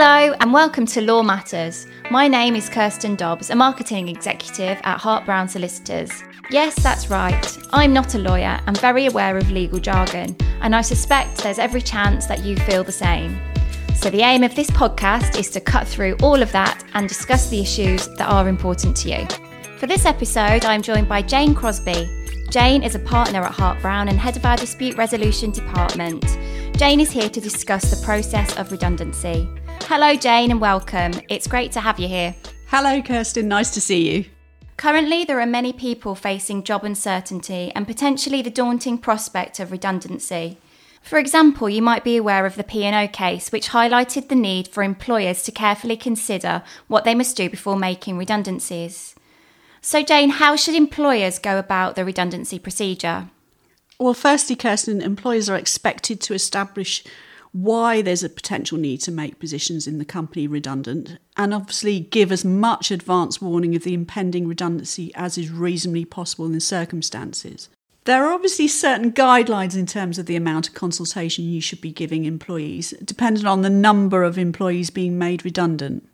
Hello, and welcome to Law Matters. My name is Kirsten Dobbs, a marketing executive at Hart Brown Solicitors. Yes, that's right. I'm not a lawyer and very aware of legal jargon, and I suspect there's every chance that you feel the same. So, the aim of this podcast is to cut through all of that and discuss the issues that are important to you. For this episode, I'm joined by Jane Crosby. Jane is a partner at Hart Brown and head of our dispute resolution department. Jane is here to discuss the process of redundancy. Hello, Jane, and welcome. It's great to have you here. Hello, Kirsten. Nice to see you. Currently, there are many people facing job uncertainty and potentially the daunting prospect of redundancy. For example, you might be aware of the P&O case, which highlighted the need for employers to carefully consider what they must do before making redundancies. So, Jane, how should employers go about the redundancy procedure? Well, firstly, Kirsten, employers are expected to establish why there's a potential need to make positions in the company redundant, and obviously give as much advance warning of the impending redundancy as is reasonably possible in the circumstances. There are obviously certain guidelines in terms of the amount of consultation you should be giving employees, dependent on the number of employees being made redundant.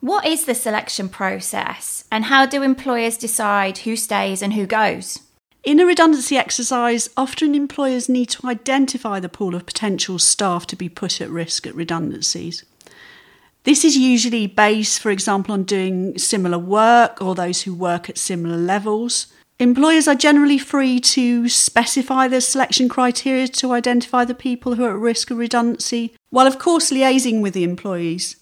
What is the selection process, and how do employers decide who stays and who goes? In a redundancy exercise, often employers need to identify the pool of potential staff to be put at risk at redundancies. This is usually based, for example, on doing similar work or those who work at similar levels. Employers are generally free to specify their selection criteria to identify the people who are at risk of redundancy, while of course liaising with the employees.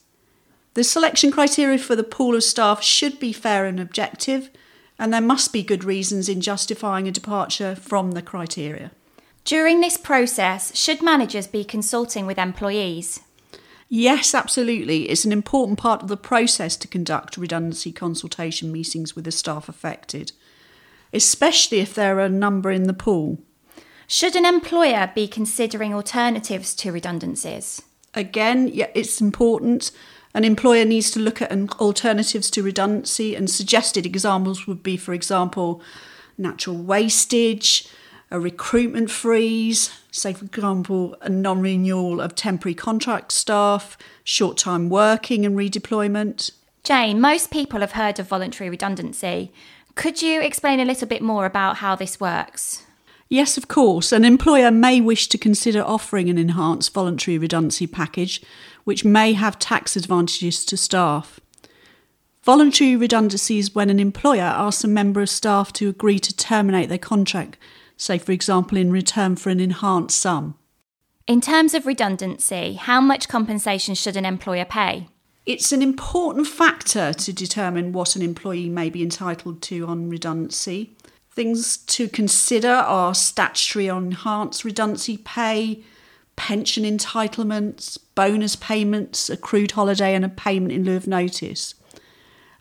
The selection criteria for the pool of staff should be fair and objective, and there must be good reasons in justifying a departure from the criteria. During this process, should managers be consulting with employees? Yes, absolutely. It's an important part of the process to conduct redundancy consultation meetings with the staff affected, especially if there are a number in the pool. Should an employer be considering alternatives to redundancies? Again, yeah, it's important an employer needs to look at alternatives to redundancy, and suggested examples would be, for example, natural wastage, a recruitment freeze, say, for example, a non renewal of temporary contract staff, short time working and redeployment. Jane, most people have heard of voluntary redundancy. Could you explain a little bit more about how this works? Yes, of course. An employer may wish to consider offering an enhanced voluntary redundancy package, which may have tax advantages to staff. Voluntary redundancies when an employer asks a member of staff to agree to terminate their contract, say, for example, in return for an enhanced sum. In terms of redundancy, how much compensation should an employer pay? It's an important factor to determine what an employee may be entitled to on redundancy. Things to consider are statutory enhanced redundancy pay, pension entitlements, bonus payments, accrued holiday, and a payment in lieu of notice.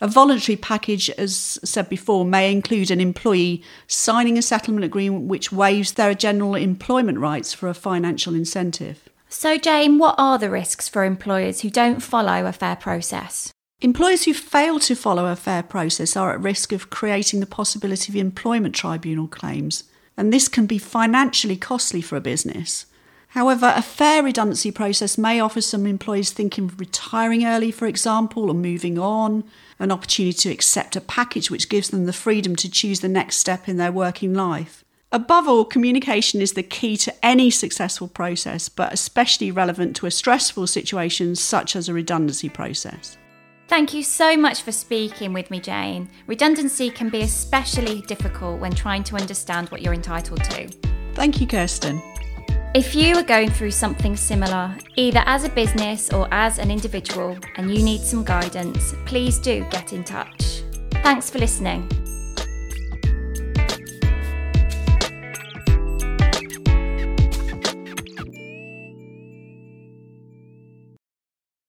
A voluntary package, as said before, may include an employee signing a settlement agreement which waives their general employment rights for a financial incentive. So, Jane, what are the risks for employers who don't follow a fair process? Employers who fail to follow a fair process are at risk of creating the possibility of employment tribunal claims, and this can be financially costly for a business. However, a fair redundancy process may offer some employees thinking of retiring early, for example, or moving on, an opportunity to accept a package which gives them the freedom to choose the next step in their working life. Above all, communication is the key to any successful process, but especially relevant to a stressful situation such as a redundancy process. Thank you so much for speaking with me, Jane. Redundancy can be especially difficult when trying to understand what you're entitled to. Thank you, Kirsten. If you are going through something similar, either as a business or as an individual, and you need some guidance, please do get in touch. Thanks for listening.